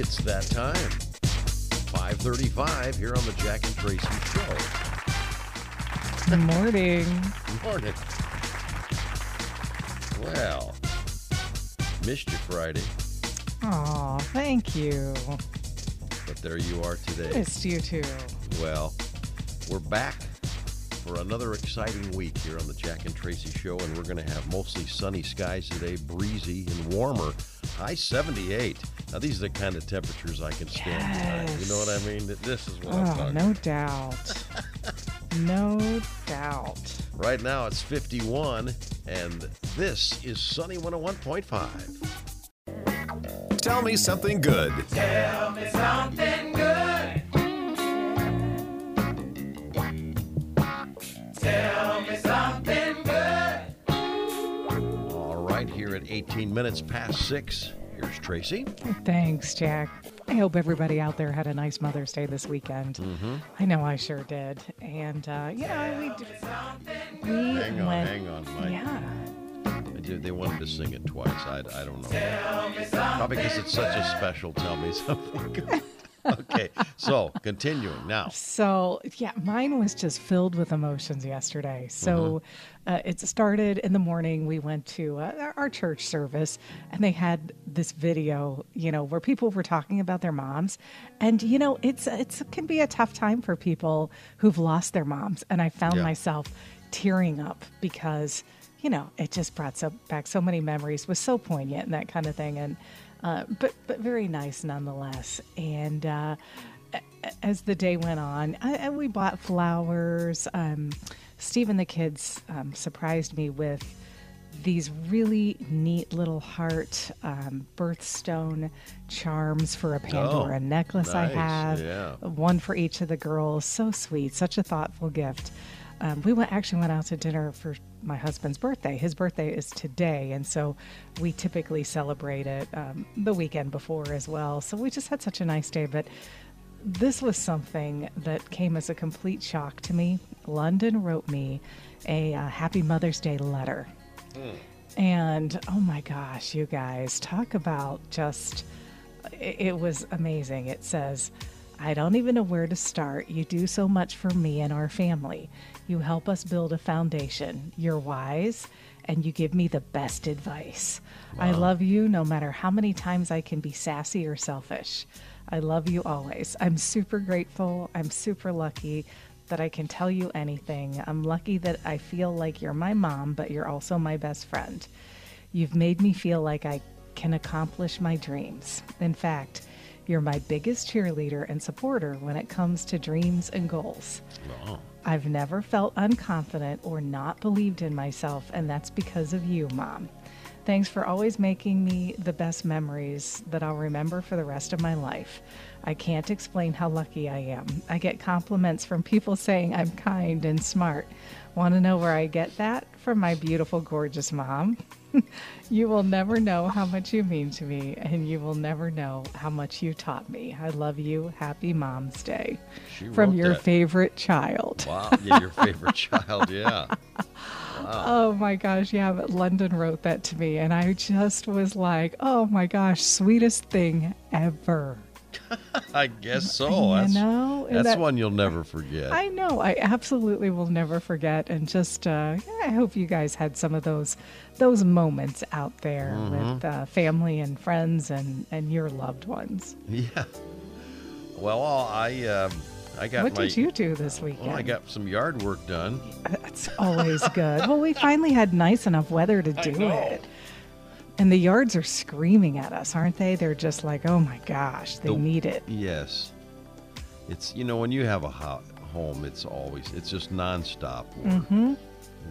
It's that time. 535 here on the Jack and Tracy Show. Good morning. Good morning. Well, missed you Friday, Oh, thank you. but there you are today. Missed you too. Well, we're back for another exciting week here on the Jack and Tracy Show, and we're going to have mostly sunny skies today, breezy and warmer. High 78. Now, these are the kind of temperatures I can stand behind. You know what I mean? This is what I'm Oh, talking no doubt. no doubt. Right now it's 51, and this is Sunny 101.5. Tell me something good. Tell me something good. Tell me something good. All right, here at 18 minutes past 6, here's Tracy. Thanks, Jack. I hope everybody out there had a nice Mother's Day this weekend. Mm-hmm. I know I sure did. And, uh, you know, we, d- we Hang on, went. hang on, Mike. Yeah. Did- They wanted to sing it twice. I, I don't know. Probably because it's such a special Tell Me Something. okay, so continuing now. So, yeah, mine was just filled with emotions yesterday. So, uh, it started in the morning. We went to uh, our church service and they had this video, you know, where people were talking about their moms. And, you know, it's, it's, it can be a tough time for people who've lost their moms. And I found Yeah. myself tearing up because, you know, it just brought so, back so many memories, was so poignant and that kind of thing. And, uh, but, but very nice nonetheless. And, uh, as the day went on, I, I- we bought flowers. Um, Steve and the kids um, surprised me with these really neat little heart um, birthstone charms for a Pandora Oh, necklace I have. yeah. One for each of the girls. So sweet. Such a thoughtful gift. Um, we went actually went out to dinner for my husband's birthday. His birthday is today, and so we typically celebrate it um, the weekend before as well. So we just had such a nice day. But this was something that came as a complete shock to me. London wrote me a uh, Happy Mother's Day letter. And oh my gosh, you guys, talk about just, it, it was amazing. It says, I don't even know where to start. You do so much for me and our family. You help us build a foundation. You're wise and you give me the best advice. I love you no matter how many times I can be sassy or selfish. I love you always. I'm super grateful. I'm super lucky that I can tell you anything. I'm lucky that I feel like you're my mom, but you're also my best friend. You've made me feel like I can accomplish my dreams. In fact, you're my biggest cheerleader and supporter when it comes to dreams and goals. Oh, I've never felt unconfident or not believed in myself, and that's because of you, Mom. Thanks for always making me the best memories that I'll remember for the rest of my life. I can't explain how lucky I am. I get compliments from people saying I'm kind and smart. Want to know where I get that? From my beautiful, gorgeous mom. you will never know how much you mean to me, and you will never know how much you taught me. I love you. Happy Mom's Day. She From your that. favorite child. wow. Yeah, your favorite child, yeah. Oh my gosh, yeah, but London wrote that to me, and I just was like, oh my gosh, sweetest thing ever. I guess so. That's, know? That's that- one you'll never forget. I know, I absolutely will never forget, and just uh, yeah, I hope you guys had some of those those moments out there Mm-hmm. with uh, family and friends and and your loved ones. Yeah. Well, I um, I got what my. did you do this weekend? Well, I got some yard work done. That's always good. well, we finally had nice enough weather to do it. And the yards are screaming at us, aren't they? They're just like, oh my gosh, they The- need it. Yes. It's you know when you have a ho- home, it's always it's just nonstop work. hmm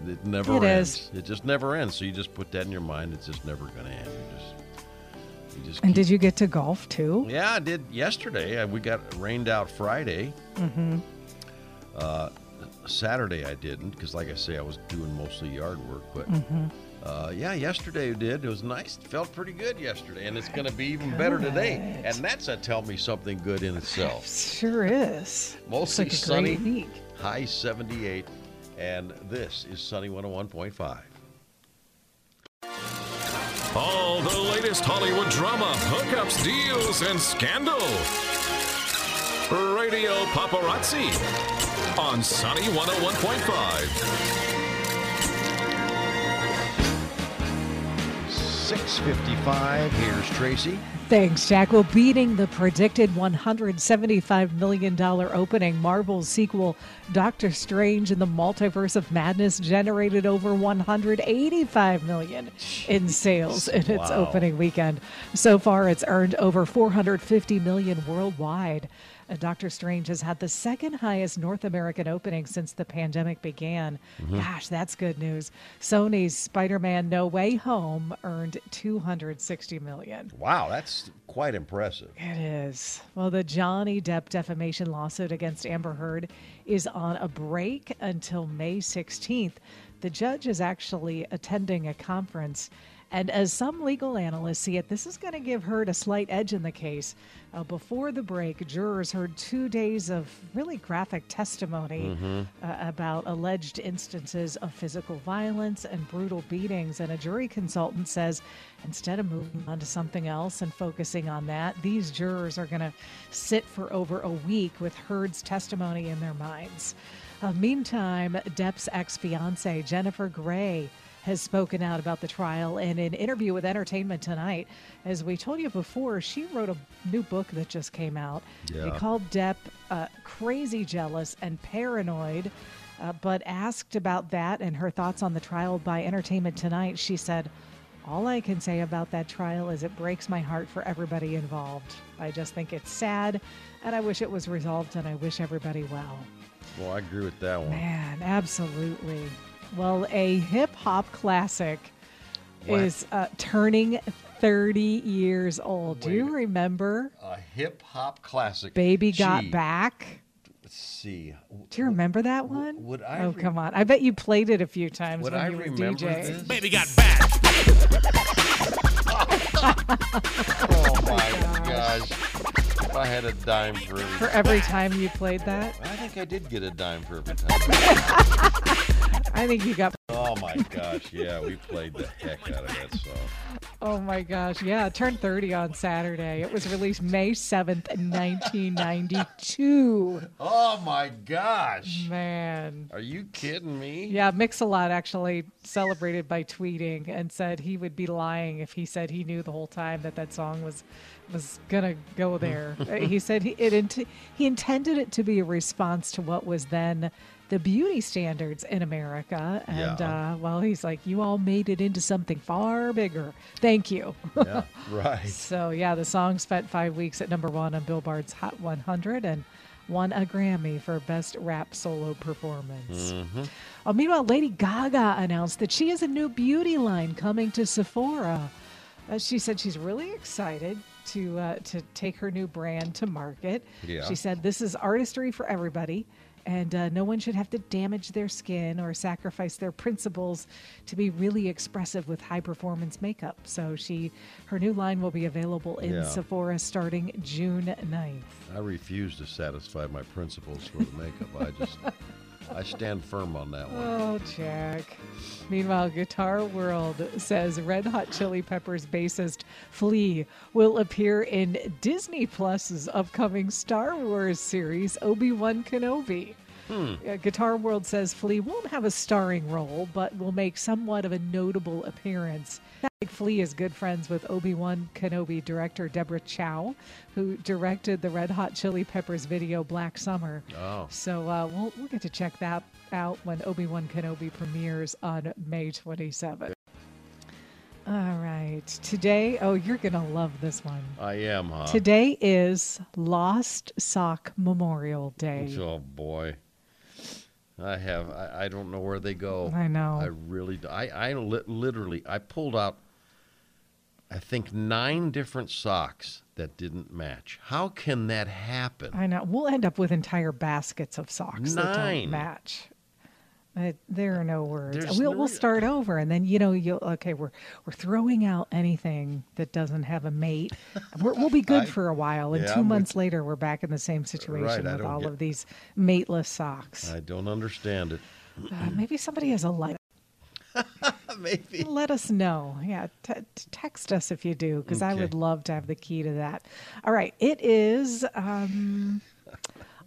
It never It ends. is. It just never ends. So you just put that in your mind. It's just never going to end. You just you just. And keep- did you get to golf too? Yeah, I did yesterday. We got rained out Friday. Mm-hmm. Uh, Saturday I didn't because, like I say, I was doing mostly yard work. But Mm-hmm. uh, yeah, yesterday I did. It was nice. It felt pretty good yesterday, and it's going to be even better today. And that's a tell me something good in itself. Sure is. Mostly it's like a sunny, great week. high 78, and this is Sunny 101.5. All the latest Hollywood drama, hookups, deals, and scandal. Radio Paparazzi on Sunny 101.5. 655. Here's Tracy. Thanks, Jack. Well, beating the predicted $175 million opening, Marvel's sequel, Doctor Strange in the Multiverse of Madness, generated over 185 million in sales in its Wow. opening weekend. So far, it's earned over 450 million worldwide. Uh, Doctor Strange has had the second highest North American opening since the pandemic began. Gosh, that's good news. Sony's Spider-Man No Way Home earned 260 million. Wow, that's quite impressive. It is. Well, the Johnny Depp defamation lawsuit against Amber Heard is on a break until May 16th. The judge is actually attending a conference. And as some legal analysts see it, this is going to give Heard a slight edge in the case. Uh, before the break, jurors heard two days of really graphic testimony uh, about alleged instances of physical violence and brutal beatings. And a jury consultant says instead of moving on to something else and focusing on that, these jurors are going to sit for over a week with Heard's testimony in their minds. Uh, meantime, Depp's ex fiancee, Jennifer Grey, has spoken out about the trial in an interview with Entertainment Tonight. As we told you before, she wrote a new book that just came out. Yeah. They called Depp uh, crazy jealous and paranoid. Uh, but asked about that and her thoughts on the trial by Entertainment Tonight, she said, All I can say about that trial is it breaks my heart for everybody involved. I just think it's sad, and I wish it was resolved, and I wish everybody well. Well, I agree with that one. Man, absolutely. Well, a hip hop classic What? is uh, turning 30 years old. Do you remember A hip hop classic. Baby Got Back? Let's see. Do you remember that one? would I Oh, re- come on. I bet you played it a few times Would when I you remember DJ. this? Baby got back. Oh my gosh. If I had a dime for every For every time you played that, I think I did get a dime for every time. I think you got. oh my gosh, yeah, we played the heck out of that song. Oh my gosh. Yeah, it turned 30 on Saturday. It was released May 7th, 1992. Oh my gosh. Man. Are you kidding me? Yeah, Mix-a-Lot actually celebrated by tweeting and said he would be lying if he said he knew the whole time that that song was was gonna go there. He said he it he intended it to be a response to what was then the beauty standards in America, and Yeah. uh, well, he's like, you all made it into something far bigger. Thank you. Yeah, right. So yeah, the song spent five weeks at number one on Billboard's Hot 100 and won a Grammy for Best Rap Solo Performance. Uh, meanwhile, Lady Gaga announced that she has a new beauty line coming to Sephora. Uh, she said she's really excited to uh, to take her new brand to market. Yeah. She said this is artistry for everybody. And uh, no one should have to damage their skin or sacrifice their principles to be really expressive with high performance makeup. So she, her new line will be available in Yeah. Sephora starting June 9th. I refuse to satisfy my principles for the makeup. I just I stand firm on that one. Oh, Jack. Meanwhile, Guitar World says Red Hot Chili Peppers bassist Flea will appear in Disney Plus's upcoming Star Wars series, Obi Wan Kenobi. Uh, Guitar World says Flea won't have a starring role, but will make somewhat of a notable appearance. Like Flea is good friends with Obi Wan Kenobi director Deborah Chow, who directed the Red Hot Chili Peppers video Black Summer. Oh. So uh, we'll, we'll get to check that out when Obi Wan Kenobi premieres on May 27th. All right. Today, oh, you're going to love this one. I am, huh? Today is Lost Sock Memorial Day. Oh boy. I have I, I don't know where they go. I know. I really do. I I li- literally I pulled out I think 9 different socks that didn't match. How can that happen? I know. We'll end up with entire baskets of socks that don't match. Uh, there are no words. There's we'll no- we'll start over, and then you know you will okay. We're we're throwing out anything that doesn't have a mate. We're, we'll be good I- for a while, and yeah, two I'm with months later, we're back in the same situation Right, with all get- of these mateless socks. I don't understand it. Uh, maybe somebody has a light. Maybe. Let us know. Yeah, t- t- text us if you do, because I would love to have the key to that. All right, it is. Um,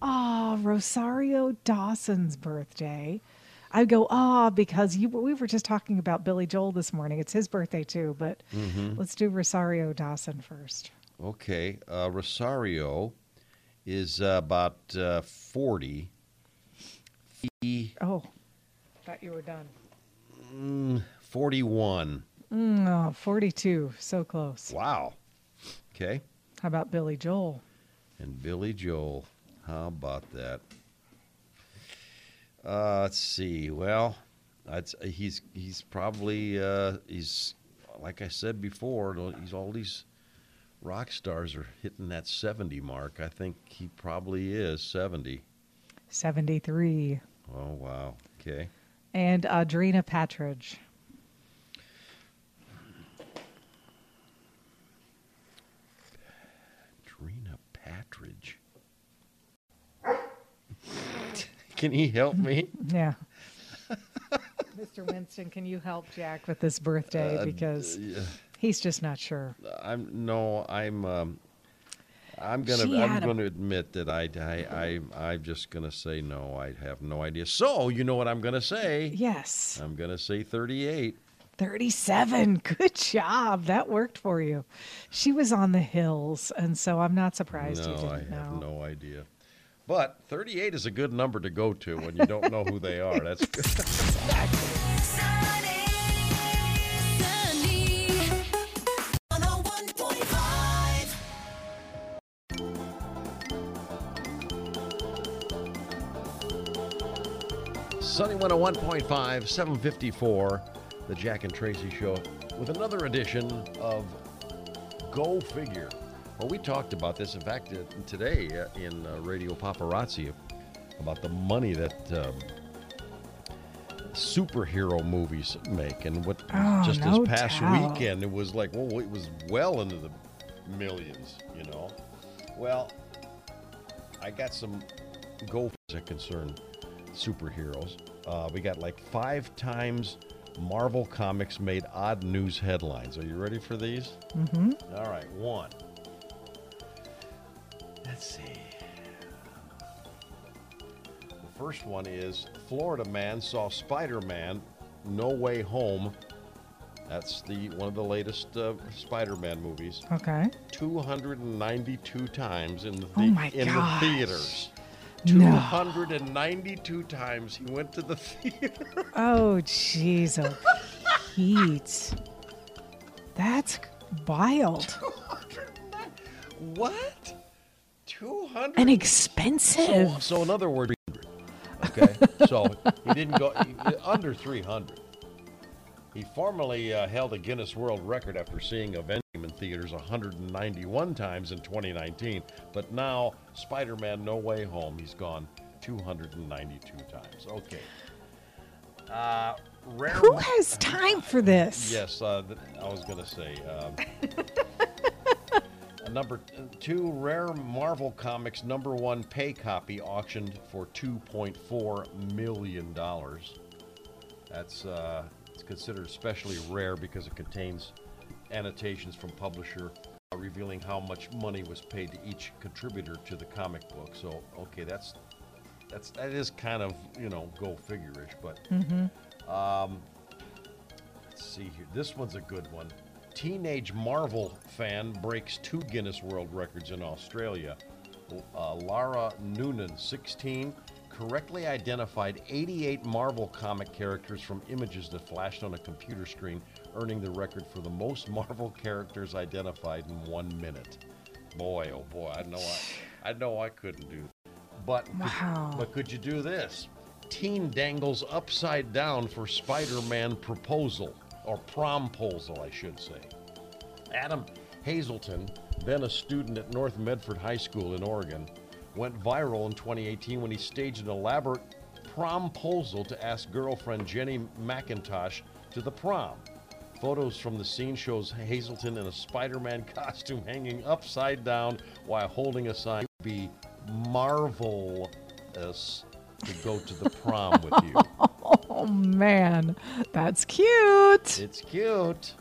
oh, Rosario Dawson's birthday. I go ah because you we were just talking about Billy Joel this morning. It's his birthday too, but Mm-hmm. let's do Rosario Dawson first. Okay. Uh, Rosario is uh, about uh, 40. He, Oh, thought you were done. mm, 41. Mm, oh, 42, so close. Wow. Okay. How about Billy Joel? And Billy Joel. How about that? Uh, let's see. Well, that's, he's he's probably uh, he's like I said before. He's all these rock stars are hitting that seventy mark. I think he probably is seventy. 73. Oh wow. Okay. And Audrina Patridge. Trina Patridge. Can he help me? Yeah. Mr. Winston, can you help Jack with this birthday? Uh, because yeah. he's just not sure. I'm no, I'm um, I'm gonna She I'm gonna admit that I I I I'm just gonna say no. I have no idea. So you know what I'm gonna say? Yes. I'm gonna say 38. 37. Good job. That worked for you. She was on the hills, and so I'm not surprised you No, I didn't have know. no idea. But 38 is a good number to go to when you don't know who they are. That's good. Sunny, sunny, 101.5. Sunny 101.5, 754, the Jack and Tracy Show, with another edition of Go Figure. Well, we talked about this, in fact, uh, today uh, in uh, Radio Paparazzi about the money that uh, superhero movies make. And what Oh, just no this past doubt. weekend, it was like, well, it was well into the millions, you know? Well, I got some go that concern superheroes. Uh, we got like five times Marvel Comics made odd news headlines. Are you ready for these? Mm-hmm. All right, one. Let's see. The first one is Florida man saw Spider-Man No Way Home. That's the one of the latest uh, Spider-Man movies. Okay. 292 times in the, Oh my in gosh. the theaters. No. 292 times he went to the theater. Oh, jeez. Oh, Pete. That's wild what? 200? and expensive. So, so in other words, 300. Okay, so he didn't go he- under 300. He formerly uh, held a Guinness World Record after seeing Avengers in theaters 191 times in 2019, but now Spider-Man: No Way Home, he's gone 292 times. Okay. Uh, rare. Who mo- has time for this? Yes, uh, th- I was going to say. Um, number two, rare Marvel Comics number one pay copy auctioned for $2.4 million. That's uh, it's considered especially rare because it contains annotations from publisher uh, revealing how much money was paid to each contributor to the comic book. So, okay, that's that's that is kind of you know go figure-ish, but um, let's see here. This one's a good one. Teenage Marvel fan breaks two Guinness World Records in Australia. Uh, Lara Noonan, 16, correctly identified 88 Marvel comic characters from images that flashed on a computer screen, earning the record for the most Marvel characters identified in one minute. Boy, oh boy, I know I, I know I couldn't do. But Wow. but could you do this? Teen dangles upside down for Spider-Man proposal or promposal, I should say. Adam Hazelton, then a student at North Medford High School in Oregon, went viral in 2018 when he staged an elaborate promposal to ask girlfriend Jenny McIntosh to the prom. Photos from the scene shows Hazelton in a Spider-Man costume hanging upside down while holding a sign be marvelous to go to the prom with you. Oh, man, that's cute. It's cute.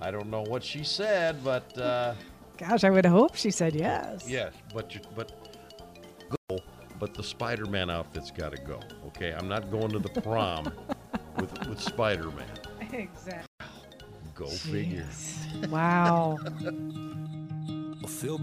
I don't know what she said, but uh, Gosh, I would hope she said yes. yes, but you, but go. But the Spider-Man outfit's got to go. Okay, I'm not going to the prom with with Spider-Man. Exactly. Go figure. Wow. Phil